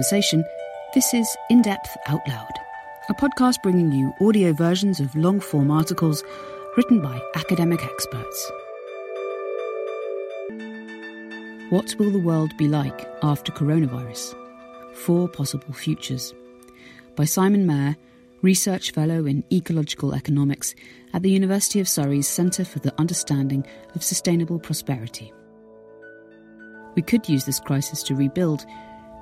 Conversation, this is In Depth Out Loud, a podcast bringing you audio versions of long form articles written by academic experts. What will the world be like after coronavirus? Four Possible Futures. By Simon Mair, Research Fellow in Ecological Economics at the University of Surrey's Centre for the Understanding of Sustainable Prosperity. We could use this crisis to rebuild,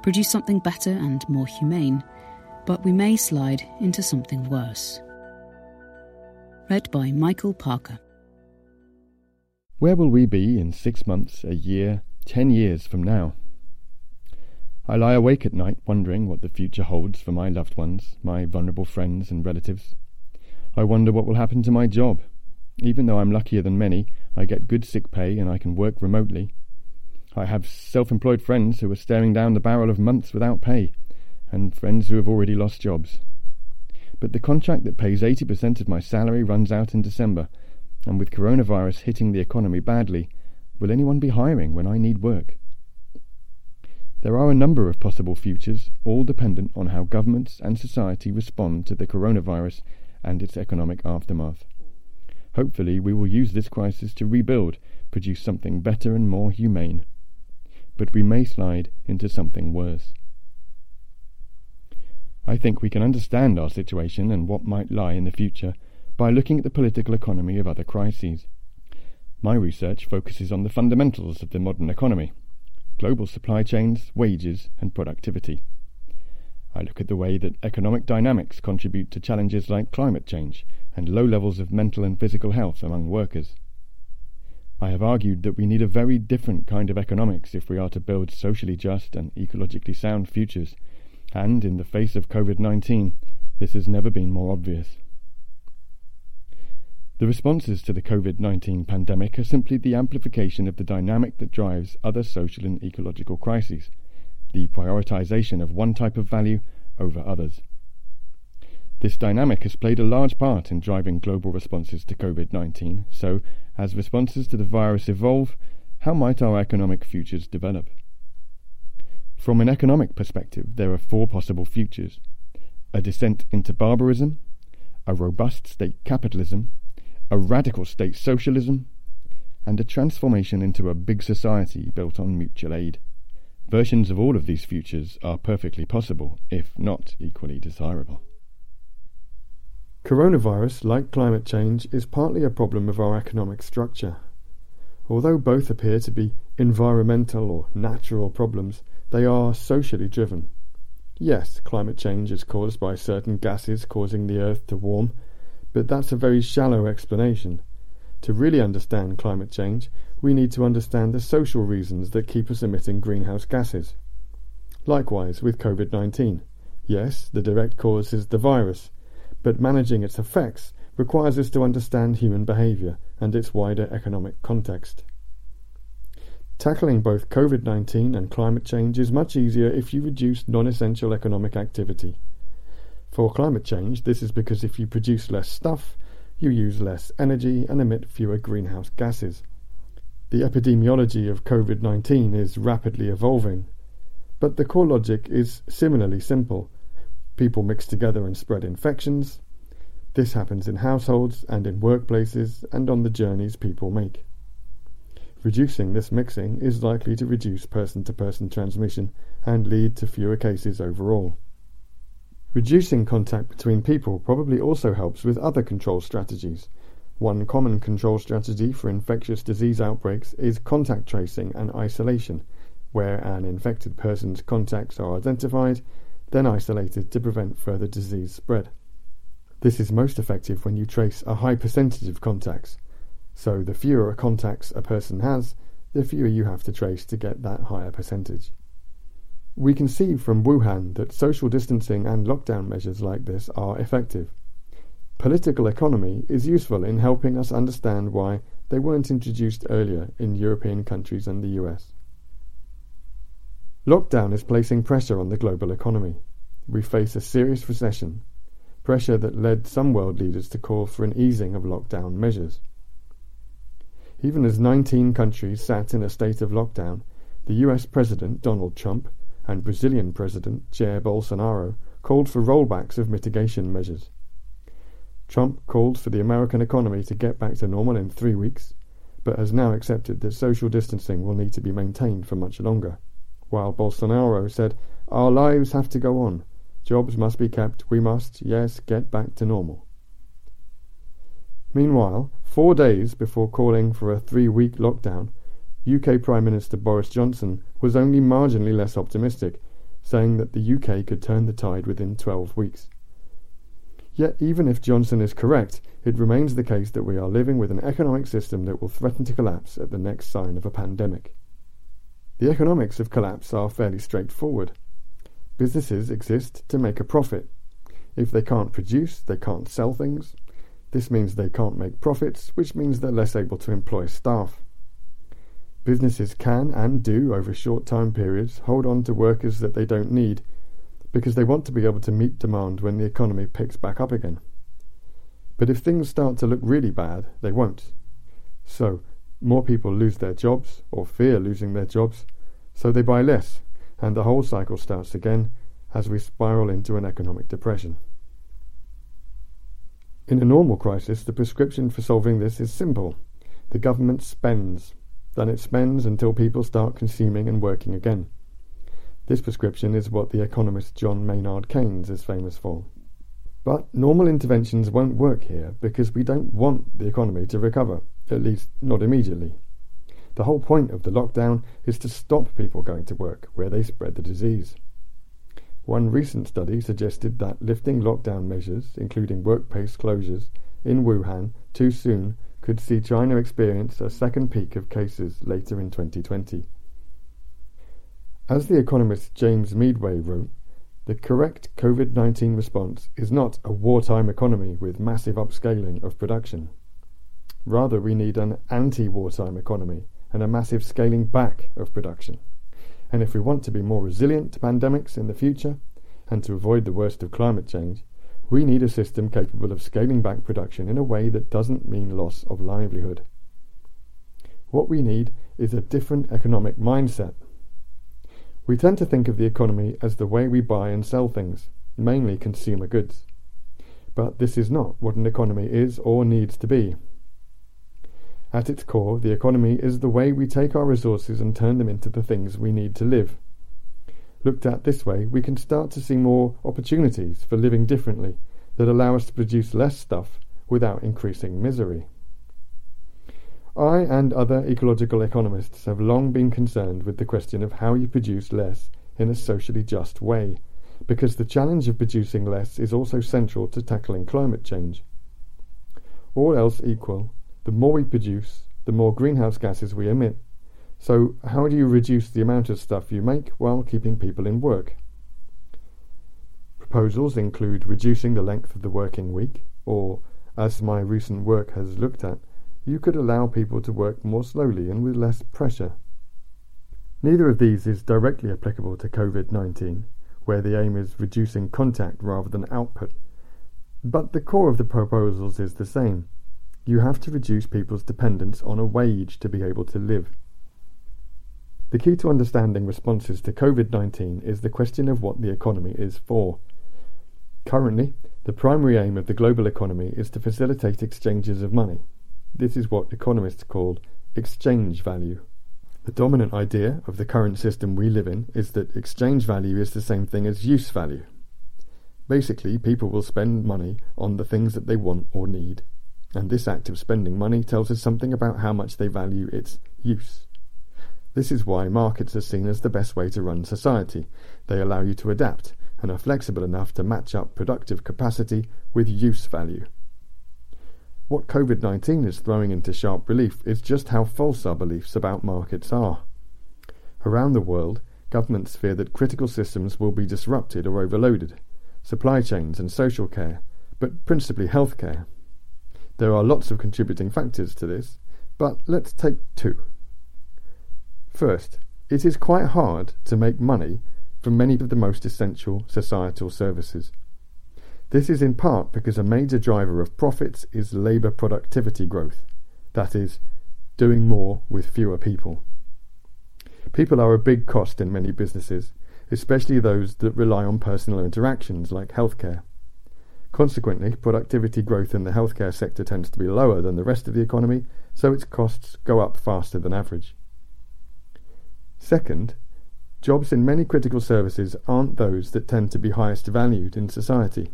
produce something better and more humane, but we may slide into something worse. Read by Michael Parker. Where will we be in six months, a year, ten years from now? I lie awake at night wondering what the future holds for my loved ones, my vulnerable friends and relatives. I wonder what will happen to my job. Even though I'm luckier than many, I get good sick pay and I can work remotely. I have self employed friends who are staring down the barrel of months without pay, and friends who have already lost jobs. But the contract that pays 80% of my salary runs out in December, and with coronavirus hitting the economy badly, will anyone be hiring when I need work? There are a number of possible futures, all dependent on how governments and society respond to the coronavirus and its economic aftermath. Hopefully, we will use this crisis to rebuild, produce something better and more humane but we may slide into something worse. I think we can understand our situation and what might lie in the future by looking at the political economy of other crises. My research focuses on the fundamentals of the modern economy global supply chains, wages, and productivity. I look at the way that economic dynamics contribute to challenges like climate change and low levels of mental and physical health among workers. I have argued that we need a very different kind of economics if we are to build socially just and ecologically sound futures, and in the face of COVID 19, this has never been more obvious. The responses to the COVID 19 pandemic are simply the amplification of the dynamic that drives other social and ecological crises, the prioritization of one type of value over others. This dynamic has played a large part in driving global responses to COVID 19, so, as responses to the virus evolve, how might our economic futures develop? From an economic perspective, there are four possible futures a descent into barbarism, a robust state capitalism, a radical state socialism, and a transformation into a big society built on mutual aid. Versions of all of these futures are perfectly possible, if not equally desirable. Coronavirus, like climate change, is partly a problem of our economic structure. Although both appear to be environmental or natural problems, they are socially driven. Yes, climate change is caused by certain gases causing the Earth to warm, but that's a very shallow explanation. To really understand climate change, we need to understand the social reasons that keep us emitting greenhouse gases. Likewise with COVID 19. Yes, the direct cause is the virus, but managing its effects requires us to understand human behavior and its wider economic context. Tackling both COVID 19 and climate change is much easier if you reduce non essential economic activity. For climate change, this is because if you produce less stuff, you use less energy and emit fewer greenhouse gases. The epidemiology of COVID 19 is rapidly evolving, but the core logic is similarly simple People mix together and spread infections. This happens in households and in workplaces and on the journeys people make. Reducing this mixing is likely to reduce person to person transmission and lead to fewer cases overall. Reducing contact between people probably also helps with other control strategies. One common control strategy for infectious disease outbreaks is contact tracing and isolation, where an infected person's contacts are identified then isolated to prevent further disease spread. This is most effective when you trace a high percentage of contacts, so the fewer contacts a person has, the fewer you have to trace to get that higher percentage. We can see from Wuhan that social distancing and lockdown measures like this are effective. Political economy is useful in helping us understand why they weren't introduced earlier in European countries and the US. Lockdown is placing pressure on the global economy. We face a serious recession, pressure that led some world leaders to call for an easing of lockdown measures. Even as 19 countries sat in a state of lockdown, the US President Donald Trump and Brazilian President Jair Bolsonaro called for rollbacks of mitigation measures. Trump called for the American economy to get back to normal in three weeks, but has now accepted that social distancing will need to be maintained for much longer. While Bolsonaro said, Our lives have to go on. Jobs must be kept. We must, yes, get back to normal. Meanwhile, four days before calling for a three week lockdown, UK Prime Minister Boris Johnson was only marginally less optimistic, saying that the UK could turn the tide within 12 weeks. Yet, even if Johnson is correct, it remains the case that we are living with an economic system that will threaten to collapse at the next sign of a pandemic. The economics of collapse are fairly straightforward. Businesses exist to make a profit. If they can't produce, they can't sell things. This means they can't make profits, which means they're less able to employ staff. Businesses can and do, over short time periods, hold on to workers that they don't need because they want to be able to meet demand when the economy picks back up again. But if things start to look really bad, they won't. So, more people lose their jobs or fear losing their jobs, so they buy less, and the whole cycle starts again as we spiral into an economic depression. In a normal crisis, the prescription for solving this is simple. The government spends. Then it spends until people start consuming and working again. This prescription is what the economist John Maynard Keynes is famous for. But normal interventions won't work here because we don't want the economy to recover, at least not immediately. The whole point of the lockdown is to stop people going to work where they spread the disease. One recent study suggested that lifting lockdown measures, including workplace closures, in Wuhan too soon could see China experience a second peak of cases later in 2020. As the economist James Meadway wrote, the correct COVID 19 response is not a wartime economy with massive upscaling of production. Rather, we need an anti wartime economy and a massive scaling back of production. And if we want to be more resilient to pandemics in the future and to avoid the worst of climate change, we need a system capable of scaling back production in a way that doesn't mean loss of livelihood. What we need is a different economic mindset we tend to think of the economy as the way we buy and sell things, mainly consumer goods. But this is not what an economy is or needs to be. At its core, the economy is the way we take our resources and turn them into the things we need to live. Looked at this way, we can start to see more opportunities for living differently that allow us to produce less stuff without increasing misery. I and other ecological economists have long been concerned with the question of how you produce less in a socially just way, because the challenge of producing less is also central to tackling climate change. All else equal, the more we produce, the more greenhouse gases we emit. So, how do you reduce the amount of stuff you make while keeping people in work? Proposals include reducing the length of the working week, or, as my recent work has looked at, you could allow people to work more slowly and with less pressure. Neither of these is directly applicable to COVID 19, where the aim is reducing contact rather than output. But the core of the proposals is the same. You have to reduce people's dependence on a wage to be able to live. The key to understanding responses to COVID 19 is the question of what the economy is for. Currently, the primary aim of the global economy is to facilitate exchanges of money, this is what economists call exchange value. The dominant idea of the current system we live in is that exchange value is the same thing as use value. Basically, people will spend money on the things that they want or need, and this act of spending money tells us something about how much they value its use. This is why markets are seen as the best way to run society. They allow you to adapt and are flexible enough to match up productive capacity with use value. What COVID 19 is throwing into sharp relief is just how false our beliefs about markets are. Around the world, governments fear that critical systems will be disrupted or overloaded supply chains and social care, but principally healthcare. There are lots of contributing factors to this, but let's take two. First, it is quite hard to make money from many of the most essential societal services. This is in part because a major driver of profits is labour productivity growth, that is, doing more with fewer people. People are a big cost in many businesses, especially those that rely on personal interactions like healthcare. Consequently, productivity growth in the healthcare sector tends to be lower than the rest of the economy, so its costs go up faster than average. Second, jobs in many critical services aren't those that tend to be highest valued in society.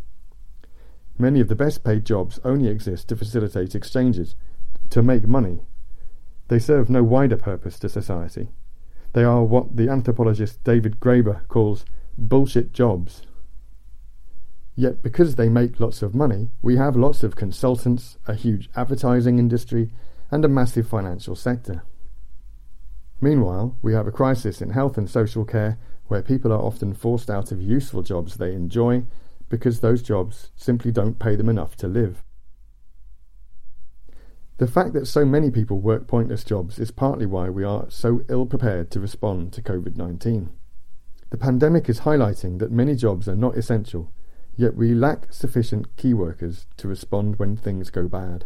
Many of the best paid jobs only exist to facilitate exchanges, to make money. They serve no wider purpose to society. They are what the anthropologist David Graeber calls bullshit jobs. Yet because they make lots of money, we have lots of consultants, a huge advertising industry, and a massive financial sector. Meanwhile, we have a crisis in health and social care where people are often forced out of useful jobs they enjoy because those jobs simply don't pay them enough to live. The fact that so many people work pointless jobs is partly why we are so ill prepared to respond to COVID 19. The pandemic is highlighting that many jobs are not essential, yet we lack sufficient key workers to respond when things go bad.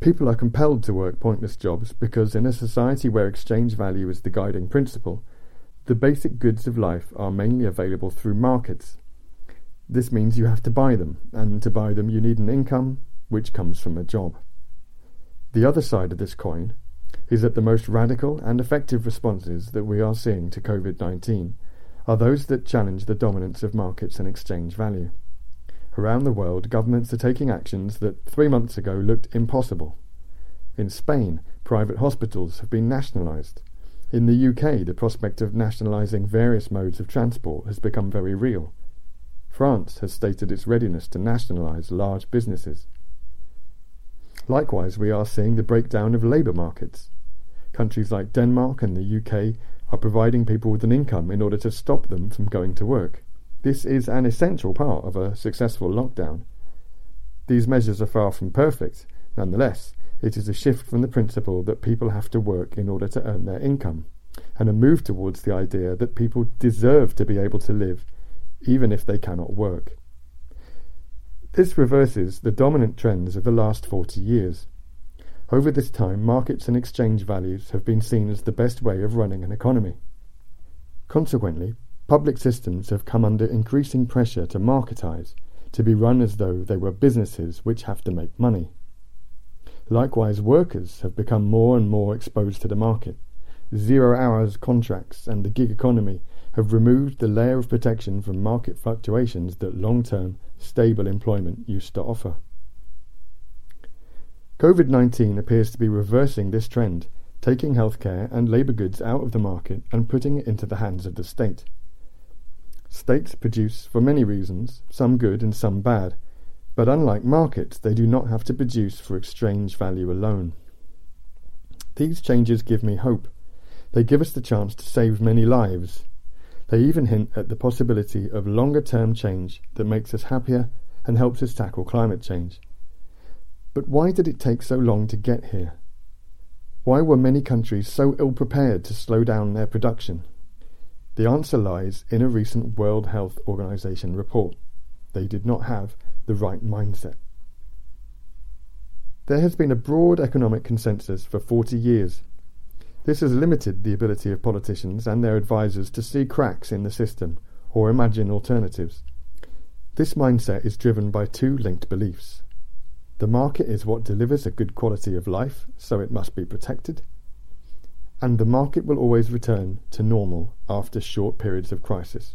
People are compelled to work pointless jobs because, in a society where exchange value is the guiding principle, the basic goods of life are mainly available through markets. This means you have to buy them, and to buy them you need an income, which comes from a job. The other side of this coin is that the most radical and effective responses that we are seeing to COVID 19 are those that challenge the dominance of markets and exchange value. Around the world, governments are taking actions that three months ago looked impossible. In Spain, private hospitals have been nationalised. In the UK, the prospect of nationalising various modes of transport has become very real. France has stated its readiness to nationalise large businesses. Likewise, we are seeing the breakdown of labour markets. Countries like Denmark and the UK are providing people with an income in order to stop them from going to work. This is an essential part of a successful lockdown. These measures are far from perfect. Nonetheless, it is a shift from the principle that people have to work in order to earn their income, and a move towards the idea that people deserve to be able to live even if they cannot work. This reverses the dominant trends of the last 40 years. Over this time, markets and exchange values have been seen as the best way of running an economy. Consequently, public systems have come under increasing pressure to marketize, to be run as though they were businesses which have to make money. Likewise, workers have become more and more exposed to the market. Zero hours contracts and the gig economy have removed the layer of protection from market fluctuations that long term, stable employment used to offer. COVID 19 appears to be reversing this trend, taking healthcare and labour goods out of the market and putting it into the hands of the state. States produce for many reasons, some good and some bad, but unlike markets, they do not have to produce for exchange value alone. These changes give me hope. They give us the chance to save many lives, they even hint at the possibility of longer term change that makes us happier and helps us tackle climate change. But why did it take so long to get here? Why were many countries so ill prepared to slow down their production? The answer lies in a recent World Health Organization report. They did not have the right mindset. There has been a broad economic consensus for 40 years this has limited the ability of politicians and their advisers to see cracks in the system or imagine alternatives. This mindset is driven by two linked beliefs. The market is what delivers a good quality of life, so it must be protected. And the market will always return to normal after short periods of crisis.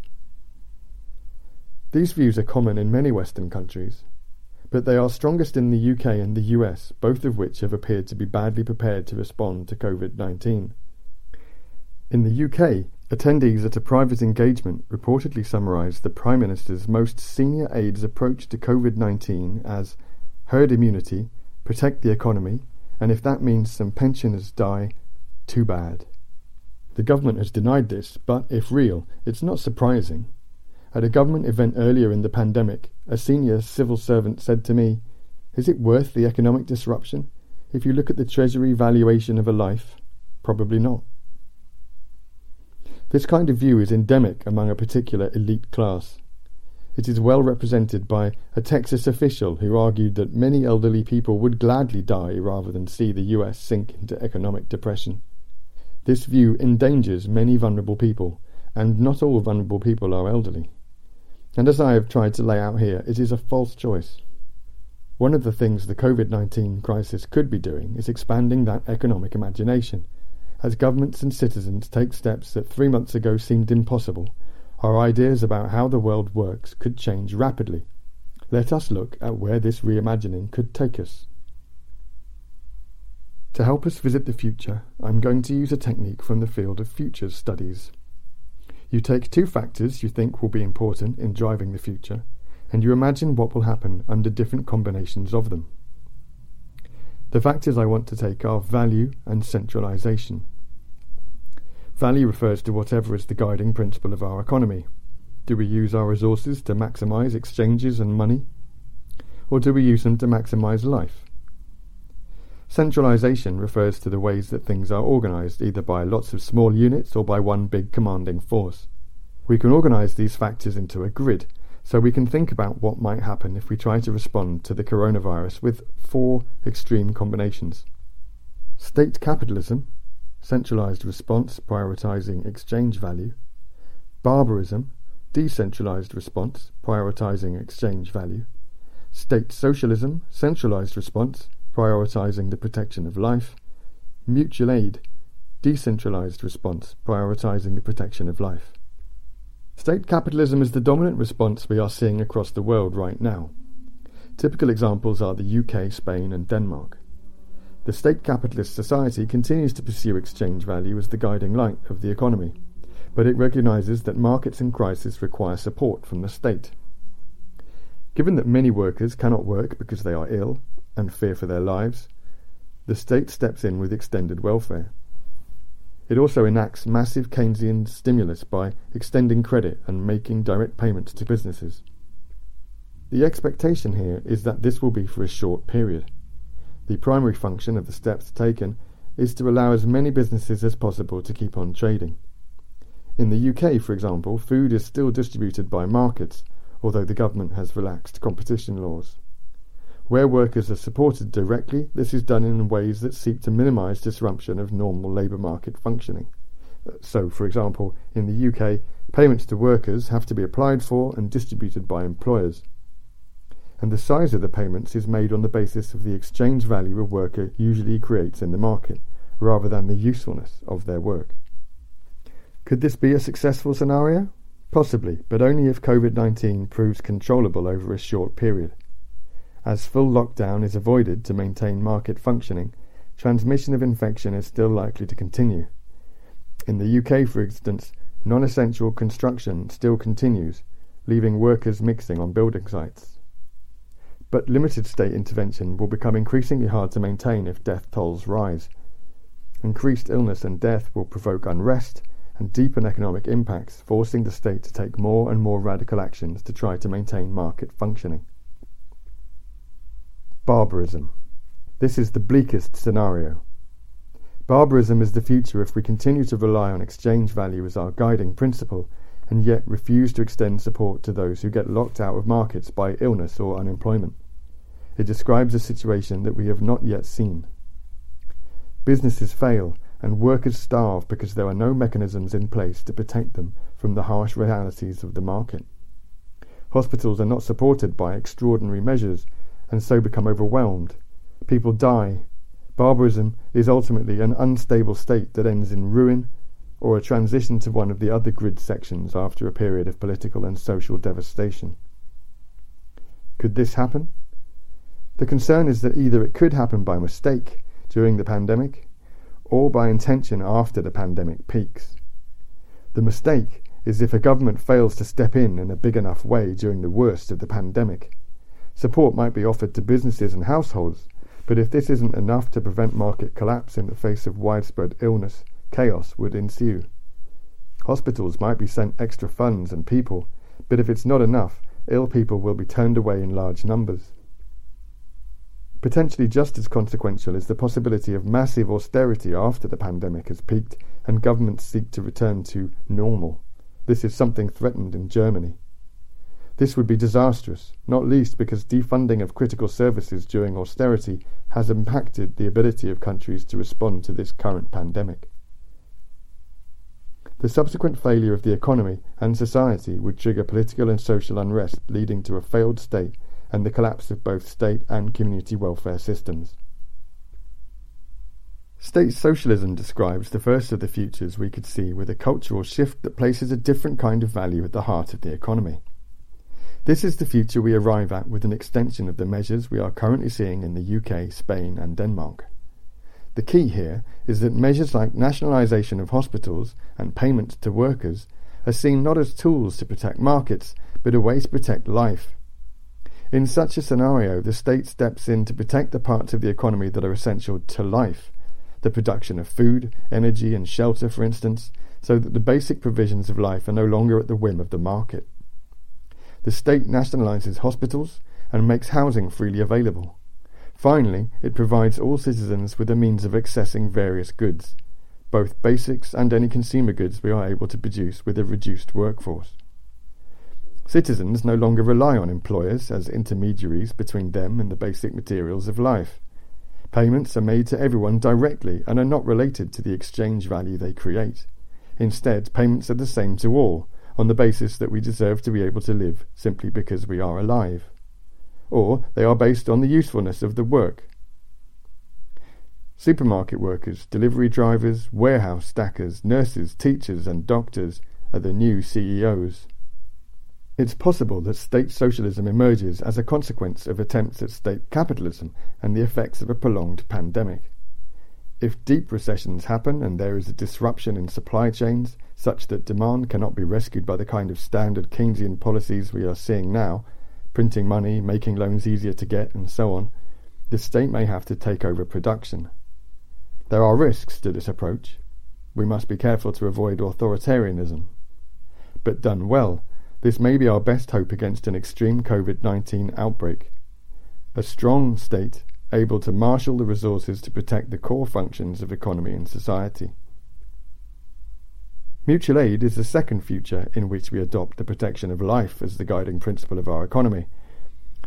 These views are common in many Western countries, but they are strongest in the UK and the US, both of which have appeared to be badly prepared to respond to COVID 19. In the UK, attendees at a private engagement reportedly summarised the Prime Minister's most senior aide's approach to COVID 19 as herd immunity, protect the economy, and if that means some pensioners die, too bad. The government has denied this, but if real, it's not surprising. At a government event earlier in the pandemic, a senior civil servant said to me, Is it worth the economic disruption? If you look at the Treasury valuation of a life, probably not. This kind of view is endemic among a particular elite class. It is well represented by a Texas official who argued that many elderly people would gladly die rather than see the US sink into economic depression. This view endangers many vulnerable people and not all vulnerable people are elderly. And as I have tried to lay out here, it is a false choice. One of the things the COVID 19 crisis could be doing is expanding that economic imagination. As governments and citizens take steps that three months ago seemed impossible, our ideas about how the world works could change rapidly. Let us look at where this reimagining could take us. To help us visit the future, I'm going to use a technique from the field of futures studies. You take two factors you think will be important in driving the future, and you imagine what will happen under different combinations of them. The factors I want to take are value and centralization. Value refers to whatever is the guiding principle of our economy. Do we use our resources to maximize exchanges and money? Or do we use them to maximize life? Centralization refers to the ways that things are organized, either by lots of small units or by one big commanding force. We can organize these factors into a grid, so we can think about what might happen if we try to respond to the coronavirus with four extreme combinations. State capitalism, centralized response prioritizing exchange value. Barbarism, decentralized response prioritizing exchange value. State socialism, centralized response prioritizing the protection of life, mutual aid, decentralized response, prioritizing the protection of life. State capitalism is the dominant response we are seeing across the world right now. Typical examples are the UK, Spain, and Denmark. The state capitalist society continues to pursue exchange value as the guiding light of the economy, but it recognizes that markets in crisis require support from the state. Given that many workers cannot work because they are ill, and fear for their lives, the state steps in with extended welfare. It also enacts massive Keynesian stimulus by extending credit and making direct payments to businesses. The expectation here is that this will be for a short period. The primary function of the steps taken is to allow as many businesses as possible to keep on trading. In the UK, for example, food is still distributed by markets, although the government has relaxed competition laws. Where workers are supported directly, this is done in ways that seek to minimize disruption of normal labour market functioning. So, for example, in the UK, payments to workers have to be applied for and distributed by employers. And the size of the payments is made on the basis of the exchange value a worker usually creates in the market, rather than the usefulness of their work. Could this be a successful scenario? Possibly, but only if COVID 19 proves controllable over a short period. As full lockdown is avoided to maintain market functioning, transmission of infection is still likely to continue. In the UK, for instance, non essential construction still continues, leaving workers mixing on building sites. But limited state intervention will become increasingly hard to maintain if death tolls rise. Increased illness and death will provoke unrest and deepen economic impacts, forcing the state to take more and more radical actions to try to maintain market functioning. Barbarism. This is the bleakest scenario. Barbarism is the future if we continue to rely on exchange value as our guiding principle and yet refuse to extend support to those who get locked out of markets by illness or unemployment. It describes a situation that we have not yet seen. Businesses fail and workers starve because there are no mechanisms in place to protect them from the harsh realities of the market. Hospitals are not supported by extraordinary measures and so become overwhelmed. People die. Barbarism is ultimately an unstable state that ends in ruin or a transition to one of the other grid sections after a period of political and social devastation. Could this happen? The concern is that either it could happen by mistake during the pandemic or by intention after the pandemic peaks. The mistake is if a government fails to step in in a big enough way during the worst of the pandemic Support might be offered to businesses and households, but if this isn't enough to prevent market collapse in the face of widespread illness, chaos would ensue. Hospitals might be sent extra funds and people, but if it's not enough, ill people will be turned away in large numbers. Potentially just as consequential is the possibility of massive austerity after the pandemic has peaked and governments seek to return to normal. This is something threatened in Germany. This would be disastrous, not least because defunding of critical services during austerity has impacted the ability of countries to respond to this current pandemic. The subsequent failure of the economy and society would trigger political and social unrest, leading to a failed state and the collapse of both state and community welfare systems. State socialism describes the first of the futures we could see with a cultural shift that places a different kind of value at the heart of the economy. This is the future we arrive at with an extension of the measures we are currently seeing in the UK, Spain, and Denmark. The key here is that measures like nationalisation of hospitals and payments to workers are seen not as tools to protect markets, but a way to protect life. In such a scenario, the state steps in to protect the parts of the economy that are essential to life, the production of food, energy, and shelter, for instance, so that the basic provisions of life are no longer at the whim of the market. The state nationalises hospitals and makes housing freely available. Finally, it provides all citizens with a means of accessing various goods, both basics and any consumer goods we are able to produce with a reduced workforce. Citizens no longer rely on employers as intermediaries between them and the basic materials of life. Payments are made to everyone directly and are not related to the exchange value they create. Instead, payments are the same to all, on the basis that we deserve to be able to live simply because we are alive or they are based on the usefulness of the work. Supermarket workers, delivery drivers, warehouse stackers, nurses, teachers, and doctors are the new CEOs. It's possible that state socialism emerges as a consequence of attempts at state capitalism and the effects of a prolonged pandemic. If deep recessions happen and there is a disruption in supply chains such that demand cannot be rescued by the kind of standard Keynesian policies we are seeing now, printing money, making loans easier to get, and so on, the state may have to take over production. There are risks to this approach. We must be careful to avoid authoritarianism. But done well, this may be our best hope against an extreme COVID 19 outbreak. A strong state able to marshal the resources to protect the core functions of economy and society. Mutual aid is the second future in which we adopt the protection of life as the guiding principle of our economy.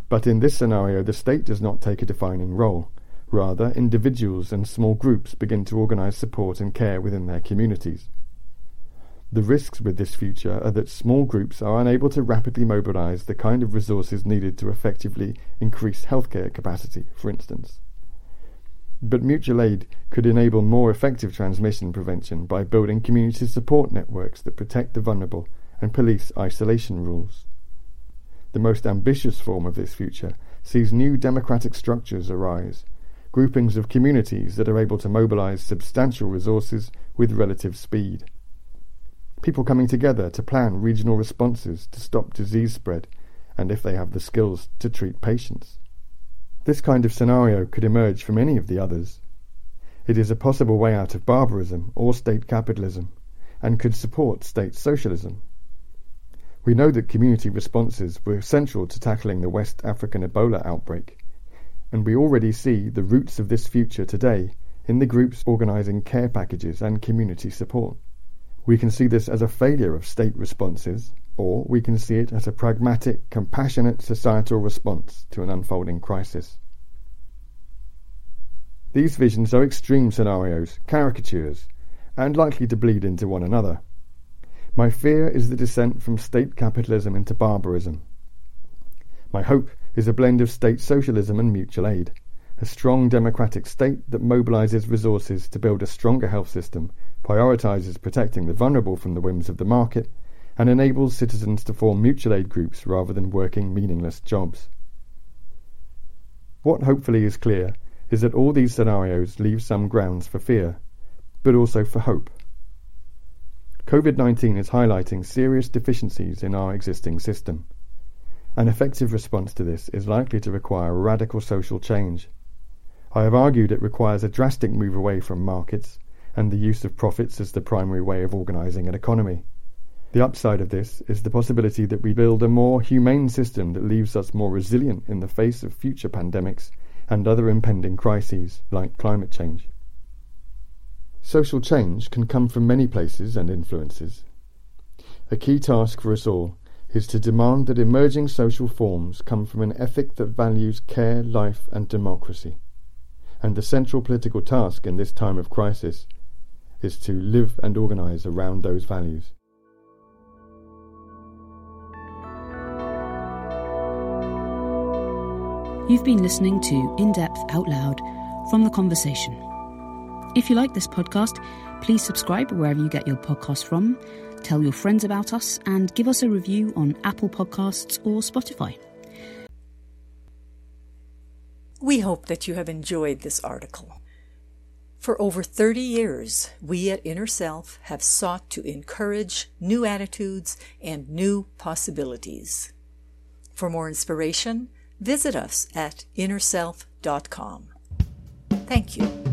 But in this scenario, the state does not take a defining role. Rather, individuals and small groups begin to organize support and care within their communities. The risks with this future are that small groups are unable to rapidly mobilize the kind of resources needed to effectively increase healthcare capacity, for instance. But mutual aid could enable more effective transmission prevention by building community support networks that protect the vulnerable and police isolation rules. The most ambitious form of this future sees new democratic structures arise, groupings of communities that are able to mobilize substantial resources with relative speed. People coming together to plan regional responses to stop disease spread and, if they have the skills, to treat patients. This kind of scenario could emerge from any of the others. It is a possible way out of barbarism or state capitalism, and could support state socialism. We know that community responses were central to tackling the West African Ebola outbreak, and we already see the roots of this future today in the groups organizing care packages and community support. We can see this as a failure of state responses or we can see it as a pragmatic, compassionate societal response to an unfolding crisis. These visions are extreme scenarios, caricatures, and likely to bleed into one another. My fear is the descent from state capitalism into barbarism. My hope is a blend of state socialism and mutual aid, a strong democratic state that mobilizes resources to build a stronger health system, prioritizes protecting the vulnerable from the whims of the market, and enables citizens to form mutual aid groups rather than working meaningless jobs. What hopefully is clear is that all these scenarios leave some grounds for fear, but also for hope. COVID 19 is highlighting serious deficiencies in our existing system. An effective response to this is likely to require radical social change. I have argued it requires a drastic move away from markets and the use of profits as the primary way of organizing an economy. The upside of this is the possibility that we build a more humane system that leaves us more resilient in the face of future pandemics and other impending crises like climate change. Social change can come from many places and influences. A key task for us all is to demand that emerging social forms come from an ethic that values care, life, and democracy. And the central political task in this time of crisis is to live and organise around those values. You've been listening to In Depth Out Loud from The Conversation. If you like this podcast, please subscribe wherever you get your podcasts from, tell your friends about us, and give us a review on Apple Podcasts or Spotify. We hope that you have enjoyed this article. For over 30 years, we at Inner Self have sought to encourage new attitudes and new possibilities. For more inspiration, visit us at innerself.com. Thank you.